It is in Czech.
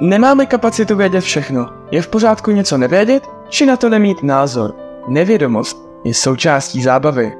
Nemáme kapacitu vědět všechno. Je v pořádku něco nevědět, či na to nemít názor. Nevědomost je součástí zábavy.